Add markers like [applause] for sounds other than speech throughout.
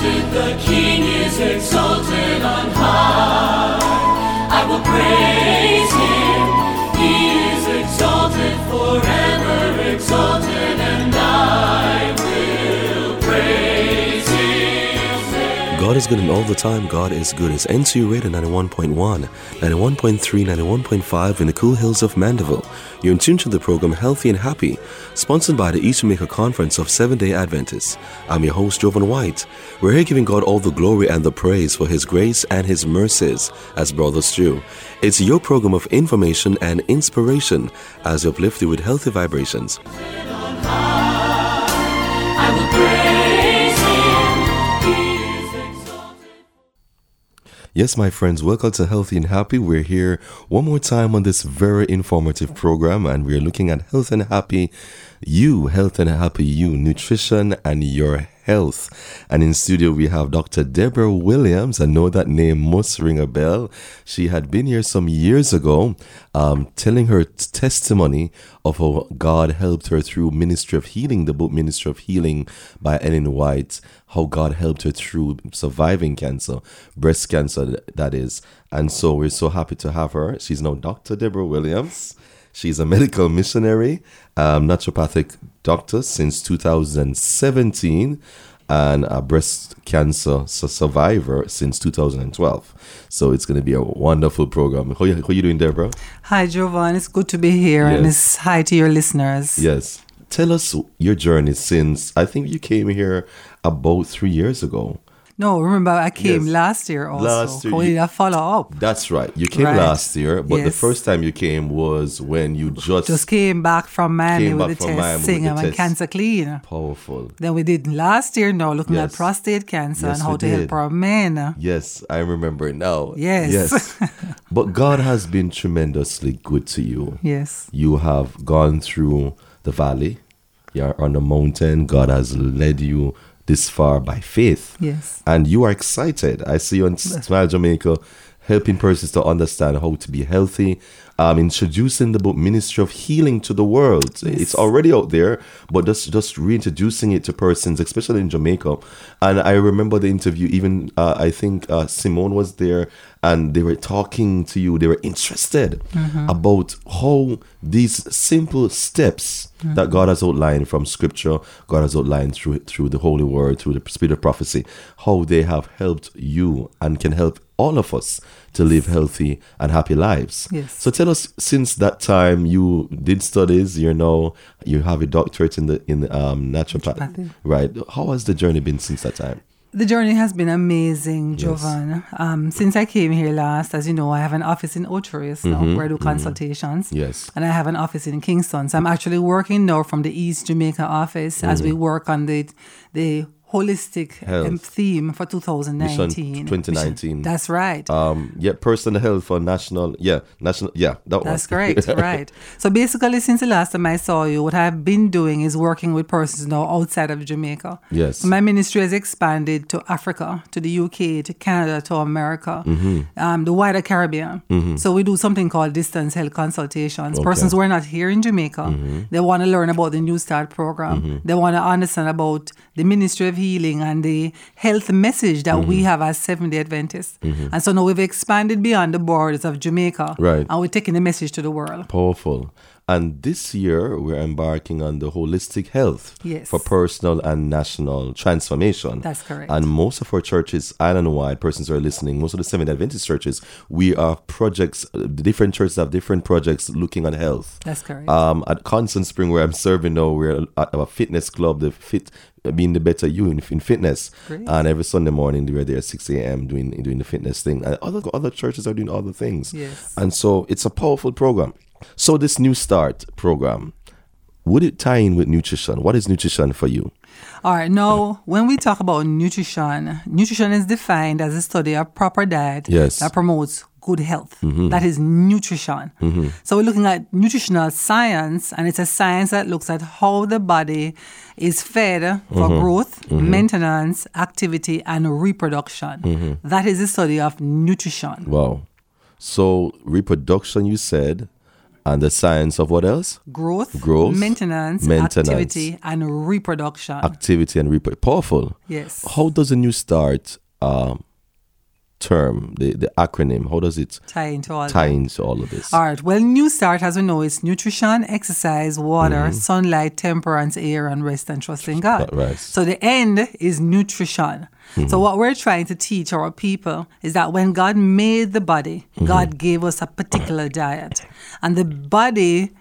exalted, the King is exalted on high. I will praise God is good and all the time God is good. It's NCU Radio 91.1, 91.3, 91.5 in the cool hills of Mandeville. You're in tune to the program Healthy and Happy, sponsored by the East Jamaica Conference of Seventh day Adventists. I'm your host, Jovan White. We're here giving God all the glory and the praise for His grace and His mercies as brothers do. It's your program of information and inspiration as you uplift you with healthy vibrations. Yes, my friends, welcome to Healthy and Happy. We're here one more time on this very informative program, and we're looking at health and happy you, health and happy you, nutrition and your health. And in studio, we have Dr. Deborah Williams. I know that name must ring a bell. She had been here some years ago, um, telling her testimony of how God helped her through Ministry of Healing, the book Ministry of Healing by Ellen White, how God helped her through surviving cancer, breast cancer, that is. And so we're so happy to have her. She's now Dr. Deborah Williams. She's a medical missionary, um, naturopathic doctor since 2017, and a breast cancer survivor since 2012. So it's going to be a wonderful program. How you, how you doing, Deborah? Hi, Jovan. It's good to be here, and it's hi to your listeners. Yes. Tell us your journey since I think you came here about three years ago. No, remember I came Yes. last year also. Last year you- follow up. That's right. You came Right. last year, but the first time you came was when you just, Just came back from Miami with the test, Miami with singing the and cancer clean. powerful. Then we did last year now looking Yes. at prostate cancer Yes, and how to did. help our men. Yes, I remember it now. Yes. Yes. [laughs] but God has been tremendously good to you. Yes. You have gone through the valley, you're on the mountain. God has led you this far by faith. Yes. And you are excited. I see you on Smile Jamaica helping persons to understand how to be healthy. Um, introducing the book Ministry of Healing to the world. Yes. It's already out there, but just just reintroducing it to persons, especially in Jamaica. And I remember the interview. Even uh, I think uh, Simone was there, and they were talking to you. They were interested about how these simple steps that God has outlined from Scripture, God has outlined through through the Holy Word, through the Spirit of prophecy, how they have helped you and can help all of us to live healthy and happy lives. Yes. So tell us, since that time you did studies, you know, you have a doctorate in the in um, naturopathy, Naturopathy. right? How has the journey been since that time? The journey has been amazing, Jovan. Um, since I came here last, as you know, I have an office in Ocho Rios now where I do consultations. Mm-hmm. Yes. And I have an office in Kingston. So I'm actually working now from the East Jamaica office as we work on the the holistic um, Mm-hmm. Health. theme for 2019. Mission 2019. That's right. Um, yeah, personal health for national, yeah, national, yeah, that That's correct, [laughs] right. So basically, since the last time I saw you, what I've been doing is working with persons now outside of Jamaica. Yes. So my ministry has expanded to Africa, to the UK, to Canada, to America, Mm-hmm. um, the wider Caribbean. So we do something called distance health consultations. Okay. Persons who are not here in Jamaica, Mm-hmm. they want to learn about the New Start program. They want to understand about the ministry of healing and the health message that Mm-hmm. we have as Seventh day Adventists. And so now we've expanded beyond the borders of Jamaica. Right. And we're taking the message to the world. Powerful. And this year, we're embarking on the holistic health Yes. for personal and national transformation. That's correct. And most of our churches, island wide, persons who are listening, most of the Seventh Adventist churches, we are projects, uh, the different churches have different projects looking at health. That's correct. Um, at Constant Spring, where I'm serving now, we're at a fitness club, the fit being the better you in, in fitness. Great. And every Sunday morning, we're there at 6 a.m. doing doing the fitness thing. And other other churches are doing other things. Yes. And so it's a powerful program. So this New Start program, would it tie in with nutrition? What is nutrition for you? All right. Now, when we talk about nutrition, nutrition is defined as a study of proper diet Yes. that promotes good health. Mm-hmm. That is nutrition. Mm-hmm. So we're looking at nutritional science, and it's a science that looks at how the body is fed for mm-hmm. growth, maintenance, activity, and reproduction. That is the study of nutrition. Wow. So reproduction, you said, And the science of what else? growth, Growth, maintenance, maintenance. activity, and reproduction. Activity and reproduction. powerful. yes. How does a new start um, term, the, the acronym, how does it tie into all tie into all of this? All right. Well, New Start, as we know, is nutrition, exercise, water, Mm-hmm. sunlight, temperance, air, and rest and trust in God. Right. So the end is nutrition. Mm-hmm. So what we're trying to teach our people is that when God made the body, Mm-hmm. God gave us a particular diet, and the body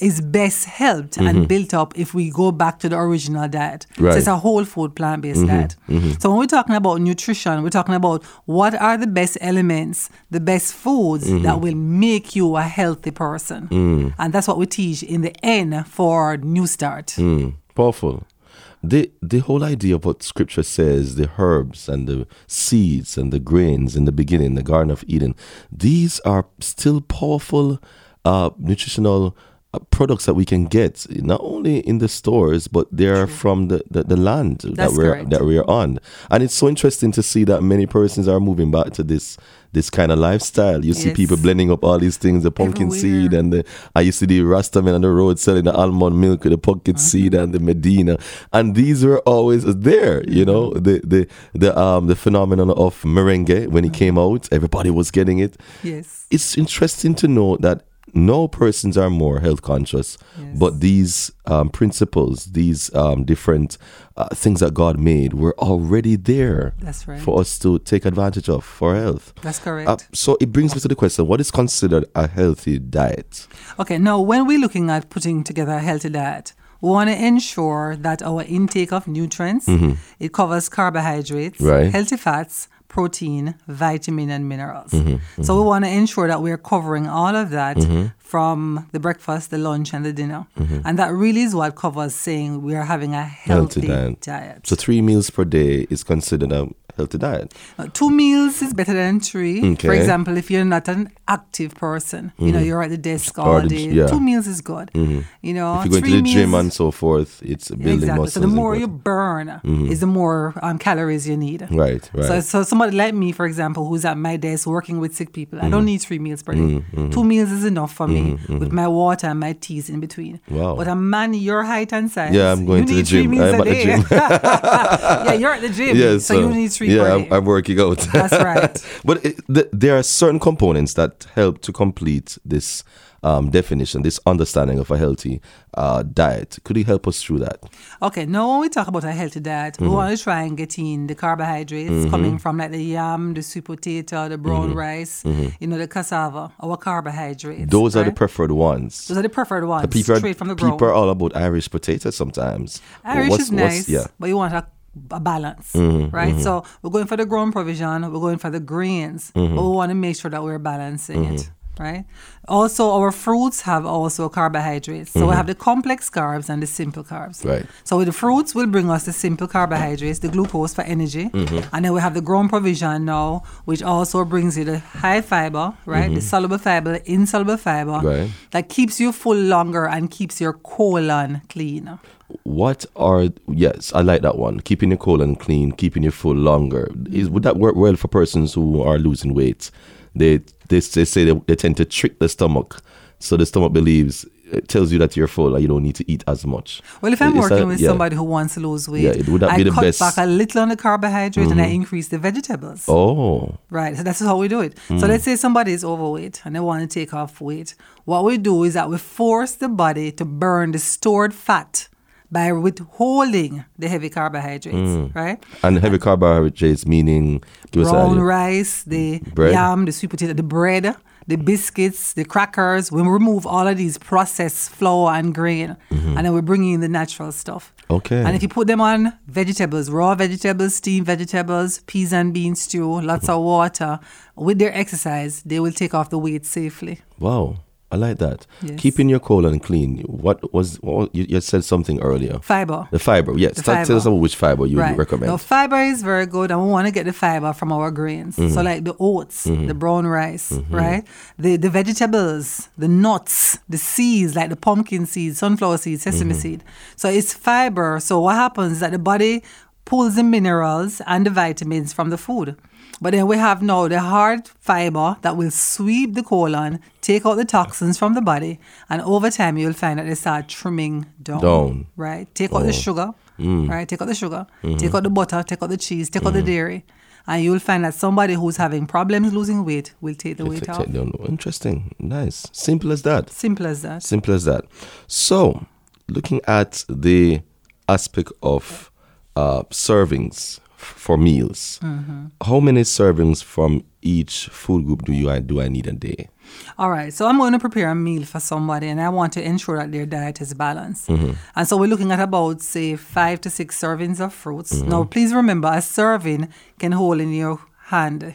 is best helped and built up if we go back to the original diet. Mm-hmm. Right. Mm-hmm. it's a whole food plant based diet. So when we're talking about nutrition, we're talking about what are the best elements, the best foods Mm-hmm. that will make you a healthy person. Mm. And that's what we teach in the end for New Start. Mm, powerful. The the whole idea of what scripture says, the herbs and the seeds and the grains in the beginning, the Garden of Eden, these are still powerful uh, nutritional products that we can get not only in the stores but they're from the, the, the land that we're correct. that we're on and it's so interesting to see that many persons are moving back to this this kind of lifestyle you see people blending up all these things the pumpkin Everywhere. seed and the I used to see the Rastaman on the road selling the almond milk the pumpkin Mm-hmm. seed and the Medina, and these were always there. You know, Mm-hmm. the the the um the phenomenon of moringa when it came out, everybody was getting it. Yes. It's interesting to know that no persons are more health conscious, Yes. but these um, principles, these um, different uh, things that God made, were already there That's right. for us to take advantage of for health. That's correct. Uh, so it brings me to the question: What is considered a healthy diet? Okay, now when we're looking at putting together a healthy diet, we want to ensure that our intake of nutrients it covers carbohydrates, Mm-hmm. Right. healthy fats, protein, vitamin, and minerals. Mm-hmm. So we want to ensure that we're covering all of that from the breakfast, the lunch, and the dinner, Mm-hmm. and that really is what covers saying we are having a healthy, diet. So three meals per day is considered a healthy diet. Uh, two meals is better than three. For Okay. Mm-hmm. example, if you're not an active person, you know, you're at the desk all day, yeah. Mm-hmm. two meals is good. You know, if you're going to three the gym meals- and so forth, it's building exactly. muscles. So the more you burn is the more um, calories you need. Right, right. So, so somebody like me, for example, who's at my desk working with sick people, Mm-hmm. I don't need three meals per day. Two meals is enough for me with my water and my teas in between. Wow. But a man your height and size, Yeah, I'm going you to the gym. meals I'm a at the gym. [laughs] [laughs] yeah, you're at the gym, Yes, so you need three Yeah, I'm. I'm working out. That's right. [laughs] but it, th- there are certain components that help to complete this um, definition, this understanding of a healthy uh, diet. Could you help us through that? Okay, now when we talk about a healthy diet, Mm-hmm. we want to try and get in the carbohydrates coming from like the yam, the sweet potato, the brown Mm-hmm. rice, you know, the cassava, our carbohydrates. Those are the preferred ones. Those are the preferred ones, people are, straight from the people are all about Irish potatoes sometimes. Irish What's- is nice, yeah. but you want a, a balance, Mm-hmm, right? So we're going for the ground provision, we're going for the grains, Mm-hmm. but we want to make sure that we're balancing it, right? Also, our fruits have also carbohydrates. So we have the complex carbs and the simple carbs. Mm-hmm. Right. So the fruits will bring us the simple carbohydrates, the glucose for energy, Mm-hmm. and then we have the ground provision now, which also brings you the high fiber, right? The soluble fiber, the insoluble fiber, Mm-hmm. Right. that keeps you full longer and keeps your colon clean. What are yes, I like that one. Keeping your colon clean, keeping you full longer. Is would that work well for persons who are losing weight? They they, they say they, they tend to trick the stomach, so the stomach believes it tells you that you're full and you don't need to eat as much. Well, if I'm Is working that- with yeah. somebody who wants to lose weight, Yeah, it- would that I be the cut best? Mm-hmm. back a little on the carbohydrate and I increase the vegetables. Oh, Right, so that's how we do it. So Mm. let's say somebody is overweight and they want to take off weight. What we do is that we force the body to burn the stored fat by withholding the heavy carbohydrates, Mm. right? and heavy carbohydrates meaning Brown rice, the Bread? yam, the sweet potato, the bread, the biscuits, the crackers. We remove all of these processed flour and grain, and then we bring in the natural stuff. Mm-hmm. Okay. And if you put them on vegetables, raw vegetables, steamed vegetables, peas and beans stew, lots of water, with their exercise, they will take off the weight safely. Wow, I like that. Yes. Keeping your colon clean. What was what, you, you said something earlier? Fiber. The fiber. Yes. The Tell- Tell us about which fiber you Right. recommend. Now, fiber is very good, and we want to get the fiber from our grains. Mm-hmm. So, like the oats, the brown rice, right? The the vegetables, the nuts, the seeds, like the pumpkin seeds, sunflower seeds, sesame Mm-hmm. seed. So it's fiber. So what happens is that the body pulls the minerals and the vitamins from the food. But then we have now the hard fiber that will sweep the colon, take out the toxins from the body, and over time you'll find that they start trimming down. Down. Right? Take out the oh. sugar, mm. right? Take out the sugar, mm-hmm. take out the butter, take out the cheese, take out the mm. dairy. And you'll find that somebody who's having problems losing weight will take the weight Take- out. take down. Interesting. Nice. Simple as that. Simple as that. Simple as that. So, looking at the aspect of uh, servings for meals, Mm-hmm. how many servings from each food group do you do I need a day? All right, so I'm going to prepare a meal for somebody, and I want to ensure that their diet is balanced. And so we're looking at about, say, five to six servings of fruits. Now, please remember, a serving can hold in your hand,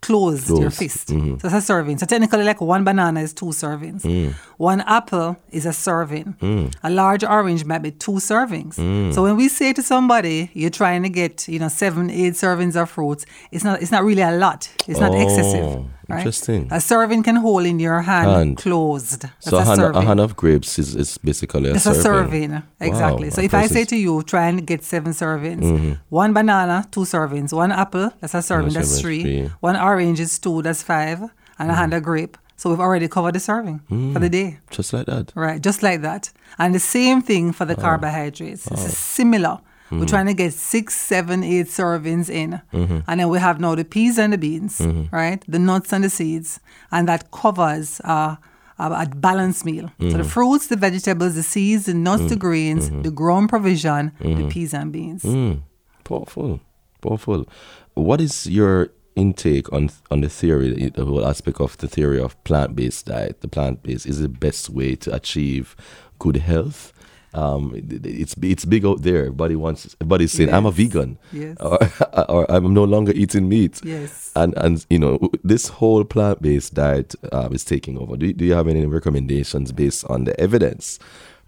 closed, your Closed, fist. Mm-hmm. So it's a serving. So technically, like one banana is two servings. Mm. One apple is a serving. Mm. A large orange might be two servings. Mm. So when we say to somebody, you're trying to get, you know, seven, eight servings of fruits, it's not, it's not really a lot. It's not excessive. Oh. Oh, Right? interesting. A serving can hold in your hand, Hand. closed. That's so a hand, a hand of grapes is, is basically a serving. It's serving. a serving, exactly. Wow, so if I say to you, try and get seven servings. Mm-hmm. One banana, two servings. One apple, that's a serving, that's three. three. One orange is two, that's five. And a hand mm. of grape. So we've already covered the serving for the mm. day. just like that. Right, just like that. And the same thing for the carbohydrates. It's similar. We're mm-hmm. trying to get six, seven, eight servings in. Mm-hmm. And then we have now the peas and the beans, mm-hmm. right? The nuts and the seeds. And that covers uh, a, a balanced meal. So the fruits, the vegetables, the seeds, the nuts, the greens, the grown provision, the peas and beans. Mm, powerful, powerful. What is your intake on on the theory, the whole aspect of the theory of plant based diet? The plant based is the best way to achieve good health. Um, it- it- it's it's big out there. Everybody wants. Everybody's saying, "I'm a vegan," Yes. or, [laughs] or "I'm no longer eating meat." Yes. And and you know this whole plant based diet uh, is taking over. Do, do you have any recommendations based on the evidence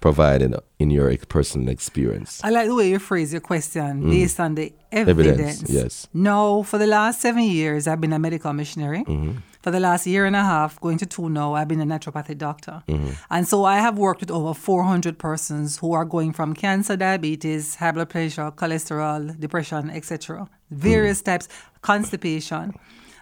provided in your personal experience? I like the way you phrase your question based on the Mm. Evidence, evidence. yes. No, for the last seven years, I've been a medical missionary. Mm-hmm. For the last year and a half, going to two now, I've been a naturopathic doctor. Mm-hmm. And so I have worked with over 400 persons who are going from cancer, diabetes, high blood pressure, cholesterol, depression, etc. Various types, constipation.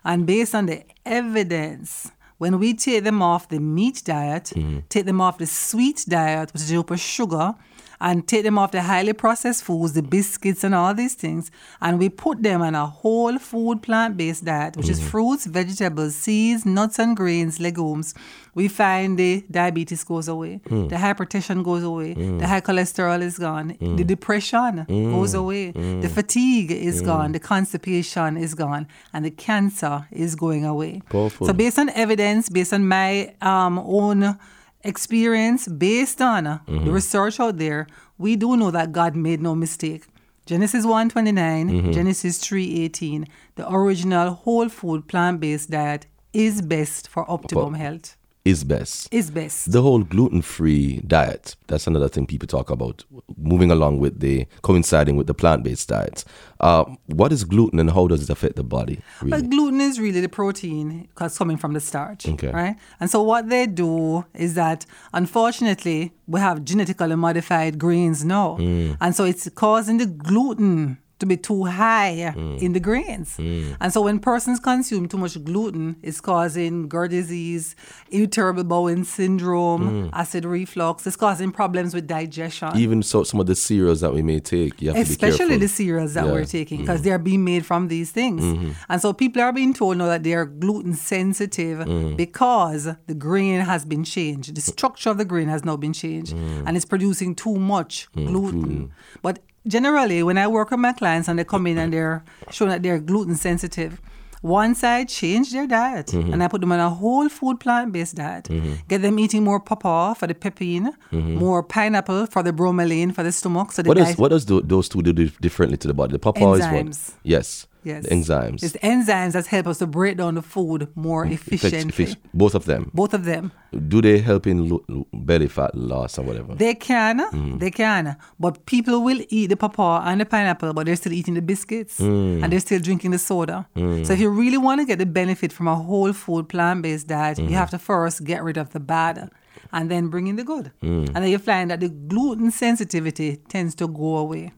And based on the evidence, when we take them off the meat diet, take them off the sweet diet, which is with sugar, and take them off the highly processed foods, the biscuits and all these things, and we put them on a whole food plant based diet, which is mm. fruits, vegetables, seeds, nuts and grains, legumes, we find the diabetes goes away, mm. the hypertension goes away, mm. the high cholesterol is gone, the depression goes away, the fatigue is gone, the constipation is gone, and the cancer is going away. Powerful. So based on evidence, based on my um, own experience, based on uh, the research out there, we do know that God made no mistake. Genesis 1:29, Genesis 3:18, the original whole food plant-based diet is best for optimum health. Is best. Is best. the whole gluten-free diet that's another thing people talk about moving along with the coinciding with the plant-based diet uh, what is gluten and how does it affect the body really? But gluten is really the protein because coming from the starch, Okay. right? And so what they do is that unfortunately we have genetically modified grains now, Mm. and so it's causing the gluten to be too high Mm. in the grains. And so when persons consume too much gluten, it's causing GERD disease, irritable bowel syndrome, acid reflux. It's causing problems with digestion. even so some of the cereals that we may take you have to be Especially the cereals that Yeah. Mm-hmm. we're taking because they're being made from these things. And so people are being told now that they are gluten sensitive Mm. because the grain has been changed. The structure of the grain has now been changed Mm. and it's producing too much gluten. But generally, when I work with my clients and they come in and they're showing that they're gluten sensitive, once I change their diet Mm-hmm. and I put them on a whole food plant based diet, get them eating more pawpaw for the papain, more pineapple for the bromelain for the stomach. So the Mm-hmm. what does diet- what does tho- those two do differently to the body the pawpaw is one Enzymes. yes Yes. the enzymes It's the enzymes that help us to break down the food more efficiently. effic- both of them Both of them. do they help in lo- lo- belly fat loss or whatever They can, Mm. they can. But people will eat the pawpaw and the pineapple, but they're still eating the biscuits Mm. and they're still drinking the soda. So if you really want to get the benefit from a whole food plant based diet, Mm-hmm. you have to first get rid of the bad and then bring in the good. Mm. And then you find that the gluten sensitivity tends to go away.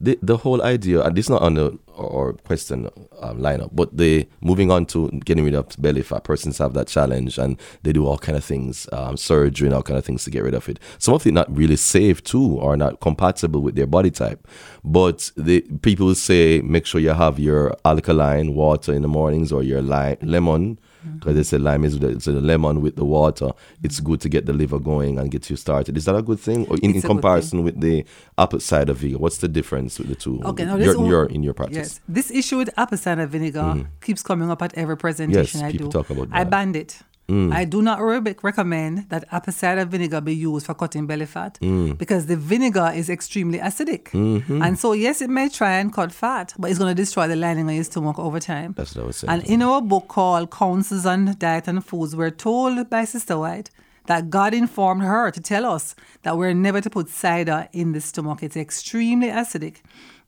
the the whole idea, and this is not on the or question um, lineup, but the moving on to getting rid of belly fat. Persons have that challenge, and they do all kind of things, um, surgery and all kind of things to get rid of it. Some of it not really safe too, or not compatible with their body type. But the people say make sure you have your alkaline water in the mornings or your lemon Mm-hmm. because they say lime is the, it's a lemon with the water. It's mm-hmm. good to get the liver going and get you started. Is that a good thing, or in, in a comparison with the apple cider vinegar? What's the difference with the two? Okay, now your, this in one- your in your practice. Yes, this issue with apple cider vinegar mm-hmm. keeps coming up at every presentation Yes, I people do. talk about I that. banned it. Mm. I do not re- recommend that apple cider vinegar be used for cutting belly fat mm. because the vinegar is extremely acidic. Mm-hmm. And so, yes, it may try and cut fat, but it's going to destroy the lining of your stomach over time. That's what I was saying. And in our book called Counsels on Diet and Foods, we're told by Sister White that God informed her to tell us that we're never to put cider in the stomach. It's extremely acidic.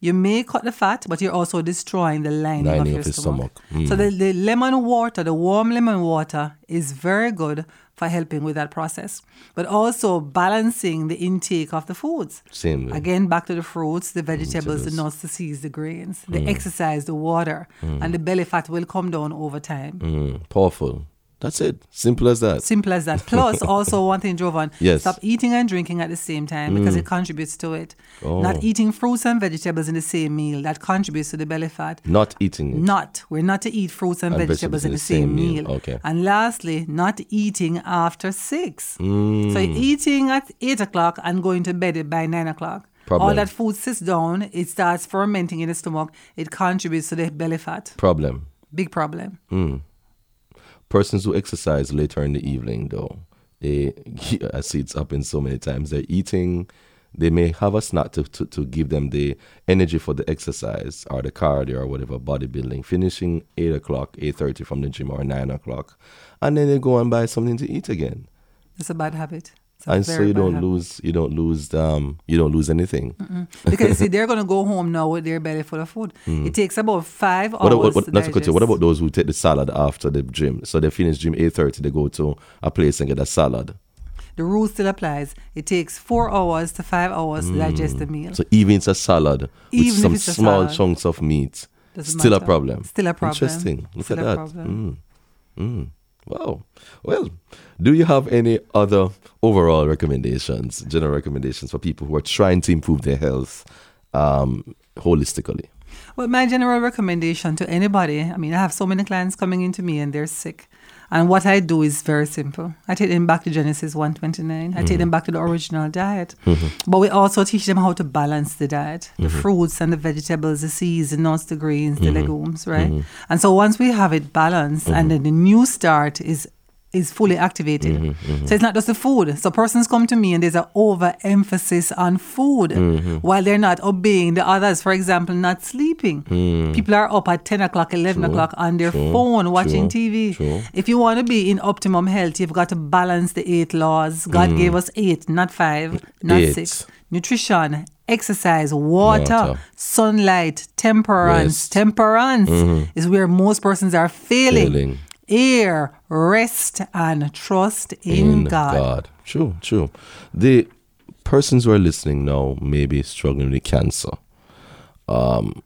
You may cut the fat, but you're also destroying the lining, of your of stomach. stomach. So hmm. the, the lemon water, the warm lemon water, is very good for helping with that process, but also balancing the intake of the foods. Same. Again, back to the fruits, the vegetables, the nuts, the seeds, the grains, the hmm. exercise, the water, hmm. and the belly fat will come down over time. Mm, powerful. That's it. Simple as that. Simple as that. Plus, [laughs] also one thing, Jovan, Yes. stop eating and drinking at the same time because it contributes to it. Oh. Not eating fruits and vegetables in the same meal that contributes to the belly fat. Not eating it. Not. We're not to eat fruits and, And vegetables in the same, meal. Okay. And lastly, not eating after six. Mm. So eating at eight o'clock and going to bed by nine o'clock. Problem. All that food sits down, it starts fermenting in the stomach, it contributes to the belly fat. Problem. Big problem. Persons who exercise later in the evening, though, they I see it's happened so many times. They're eating. They may have a snack to, to, to give them the energy for the exercise or the cardio or whatever bodybuilding. Finishing eight o'clock, eight thirty from the gym or nine o'clock, and then they go and buy something to eat again. It's a bad habit. And so you don't habit. lose you don't lose um you don't lose anything. because see, they're going to go home now with their belly full of food. [laughs] It takes about five. What, hours. what, what, not to cut you, what about those who take the salad after the gym? So they finish gym eight thirty, they go to a place and get a salad. The rule still applies. It takes four hours to five hours to digest the meal. Hmm. So even it's a salad Even if some small salad. chunks of meat, still a problem. Still a problem. Interesting. Look Still at a that. problem. Mm. Mm. Wow. Well, do you have any other overall recommendations, general recommendations for people who are trying to improve their health um, holistically? Well, my general recommendation to anybody I mean, I have so many clients coming into me and they're sick. And what I do is very simple. I take them back to Genesis 129. I take mm-hmm. them back to the original diet. Mm-hmm. But we also teach them how to balance the diet the mm-hmm. fruits and the vegetables, the seeds, the nuts, the greens, the legumes, right? And so once we have it balanced and then the new start is is fully activated. Mm-hmm, mm-hmm. So it's not just the food. So persons come to me and there's an overemphasis on food mm-hmm. while they're not obeying the others. For example, not sleeping. Mm. People are up at 10 o'clock, 11 True, o'clock on their true, phone watching true, TV. If you want to be in optimum health, you've got to balance the eight laws. God mm. gave us eight, not five, not Eight. six. Nutrition, exercise, water, Water. sunlight, temperance. Rest. Temperance is where most persons are failing. Failing. Air, rest, and trust in, God. True, true. The persons who are listening now may be struggling with cancer. Um,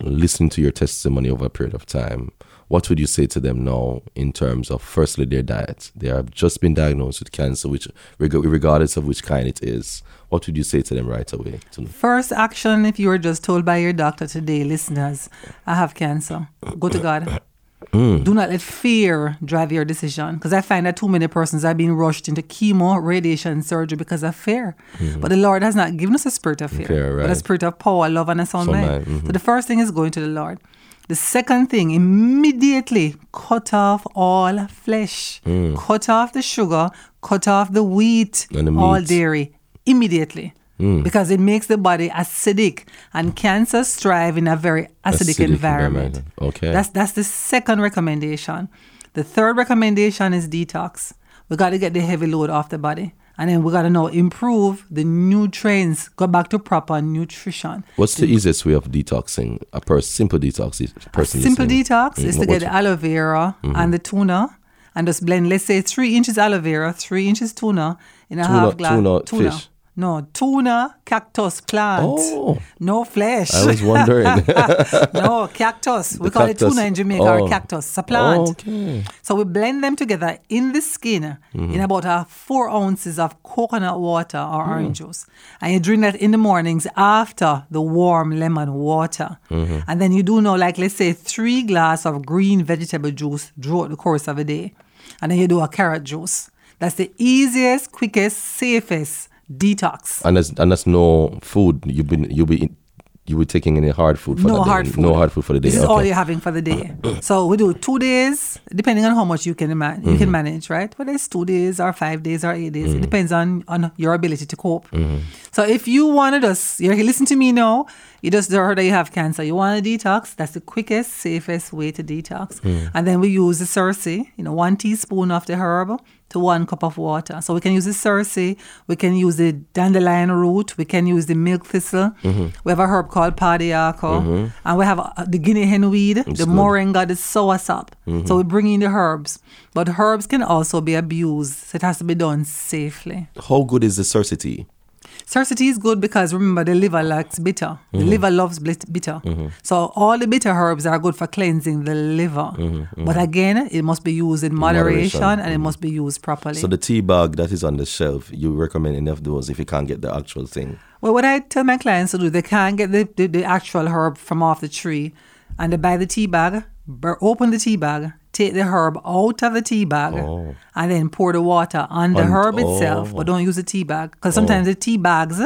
listening to your testimony over a period of time, what would you say to them now in terms of firstly their diet? They have just been diagnosed with cancer, which regardless of which kind it is. What would you say to them right away? To First action, if you were just told by your doctor today, listeners, I have cancer, go to God. [coughs] Mm. Do not let fear drive your decision because I find that too many persons are being rushed into chemo, radiation, surgery because of fear. Mm-hmm. But the Lord has not given us a spirit of fear, Fear, but a spirit of power, love, and a sound mind. mind, mm-hmm. So the first thing is going to the Lord. The second thing, immediately cut off all flesh, mm. cut off the sugar, cut off the wheat, the all dairy, immediately. Because it makes the body acidic, and cancer thrive in a very acidic, Acidic environment. environment. Okay. That's that's the second recommendation. The third recommendation is detox. We got to get the heavy load off the body, and then we got to now improve the nutrients. Go back to proper nutrition. What's the easiest way of detoxing? A person simple detox. is- Person simple listening. detox Mm, is to get the aloe vera and the tuna and just blend, let's say, three inches aloe vera, three inches tuna in a Tuna- half glass. tuna fish? No, tuna cactus plant. Oh. No flesh. I was wondering. [laughs] no, cactus. We The call cactus. it tuna in Jamaica Oh. or cactus. It's a plant. Oh, okay. So we blend them together in the skin mm-hmm. in about uh, four ounces of coconut water or mm. orange juice. And you drink that in the mornings after the warm lemon water. Mm-hmm. And then you do know, like, let's say three glass of green vegetable juice throughout the course of a day. And then you do a carrot juice. That's the easiest, quickest, safest detox. And there's and that's no food. You've been you'll be you be taking any hard food for no the day. hard food. No hard food for the day. This is okay. all you're having for the day. [clears throat] so we do two days, depending on how much you can man- you Mm-hmm. can manage, right? Whether it's two days or five days or eight days, it depends on on your ability to cope. Mm-hmm. So if you wanted us, you're listen to me now. You just heard that you have cancer. You want to detox? That's the quickest, safest way to detox. Mm. And then we use the cerasee, you know, one teaspoon of the herb to one cup of water. So we can use the cerasee, we can use the dandelion root, we can use the milk thistle. Mm-hmm. We have a herb called pau d'arco, and we have uh, the guinea hen weed, the good. moringa, the soursop. Mm-hmm. So we bring in the herbs, but herbs can also be abused. So it has to be done safely. How good is the cercity? Cercity is good because remember the liver likes bitter. The Mm-hmm. liver loves bitter. So all the bitter herbs are good for cleansing the liver. But again, it must be used in moderation, Mm-hmm. moderation. and it must be used properly. So the tea bag that is on the shelf, you recommend enough those if you can't get the actual thing. Well, what I tell my clients to do, they can't get the, the, the actual herb from off the tree, and they buy the tea bag, bur- open the tea bag, take the herb out of the tea bag, Oh. and then pour the water on the On- herb itself, oh. Mm-hmm. but don't use the tea bag because sometimes the tea bags,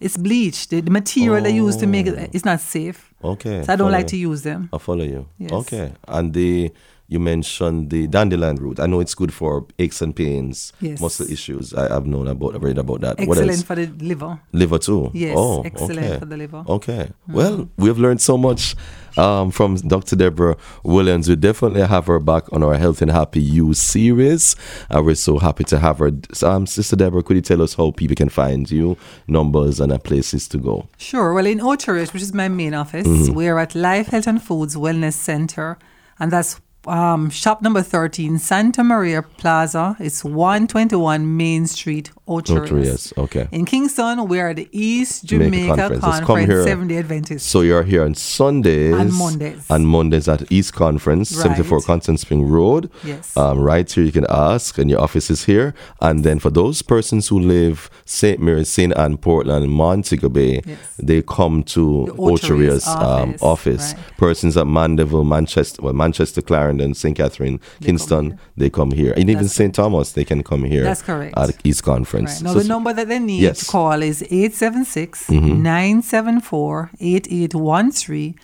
it's bleached. The, the material they use to make it, it's not safe. Okay. So I don't follow like you. to use them. I follow you. Yes. Okay. And the you mentioned the dandelion root. I know it's good for aches and pains, Yes. muscle issues. I, have known about, I've read about that. What Excellent for the liver. Liver too. Yes, oh, excellent okay. for the liver. Okay. Well, we've learned so much um, from Dr. Deborah Williams. We definitely have her back on our Health and Happy You series. Uh, we're so happy to have her. Um, Sister Deborah, could you tell us how people can find you, numbers, and uh, places to go? Sure. Well, in Oteridge, which is my main office, Mm-hmm. we're at Life Health and Foods Wellness Center, and that's um, shop number 13, Santa Maria Plaza. It's 121 Main Street, Yes, okay. In Kingston, we're at the East Jamaica Conference. Conference. Seventh day Adventist. So you're here on Sundays And Mondays. and Mondays at East Conference, Right. 74 Constant Spring Road. Yes. Um, right here, you can ask, and your office is here. And then for those persons who live St. Mary's, St. Ann, Portland, Montego Bay, Yes. they come to The um, office, office. right. Persons at Mandeville, Manchester, well, Manchester, Clarendon, St. Catherine, Kingston, here. they come here. And even St. Thomas, they can come here. That's correct. At East Conference. Right. Now, So- the number that they need Yes. to call is 876 Mm-hmm. 974 8813,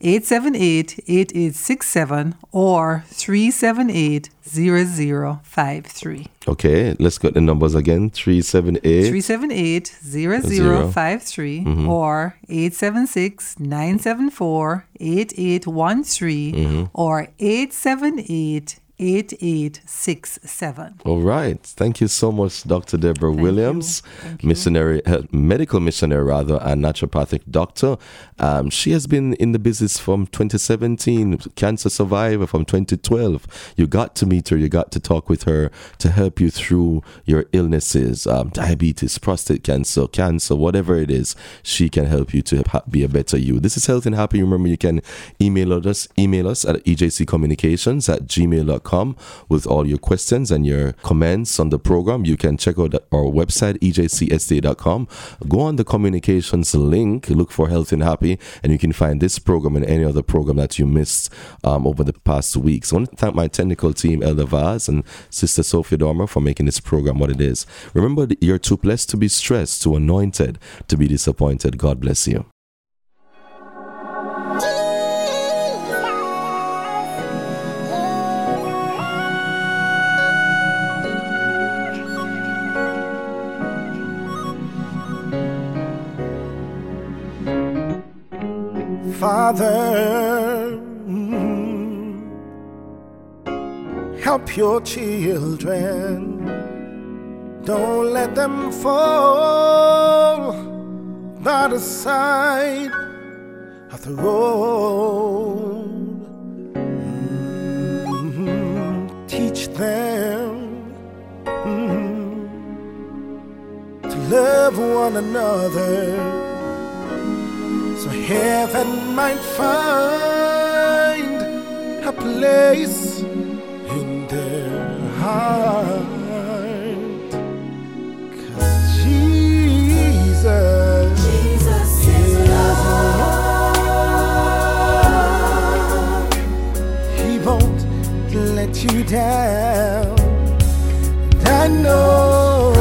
878 8867, or 378 0053. Okay, let's get the numbers again. 378. 378 0053 Mm-hmm. or 876 974 8813 or 878 8867. All right. Thank you so much, Dr. Deborah Thank Williams, you. You. missionary, uh, medical missionary rather, and naturopathic doctor. Um, she has been in the business from 2017, cancer survivor from 2012. You got to meet her, you got to talk with her to help you through your illnesses, um, diabetes, prostate cancer, cancer, whatever it is. She can help you to be a better you. This is Health and Happy. Remember, you can email us, email us at ejccommunications at gmail.com with all your questions and your comments on the program. You can check out our website, ejcsda.com. Go on the communications link, look for Health and Happy, and you can find this program and any other program that you missed um, over the past weeks. I want to thank my technical team, Elder Vaz and Sister Sophia Dormer, for making this program what it is. Remember, you're too blessed to be stressed, too anointed to be disappointed. God bless you. Father, help your children. Don't let them fall by the side of the road. Teach them to love one another heaven might find a place in their heart. 'Cause Jesus, Jesus is love. He won't let you down. And I know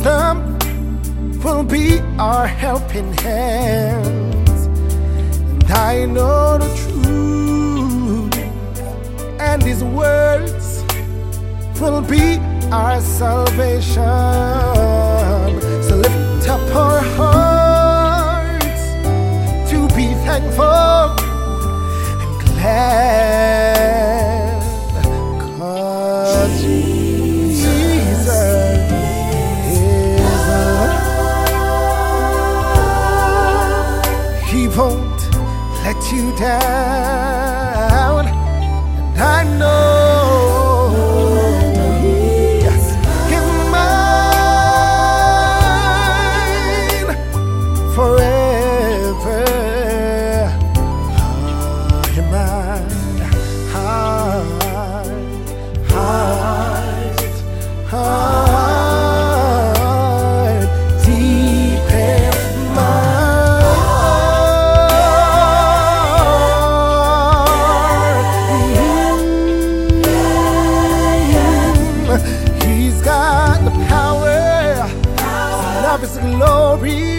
wisdom will be our helping hands. And I know the truth, and His words will be our salvation. Glory.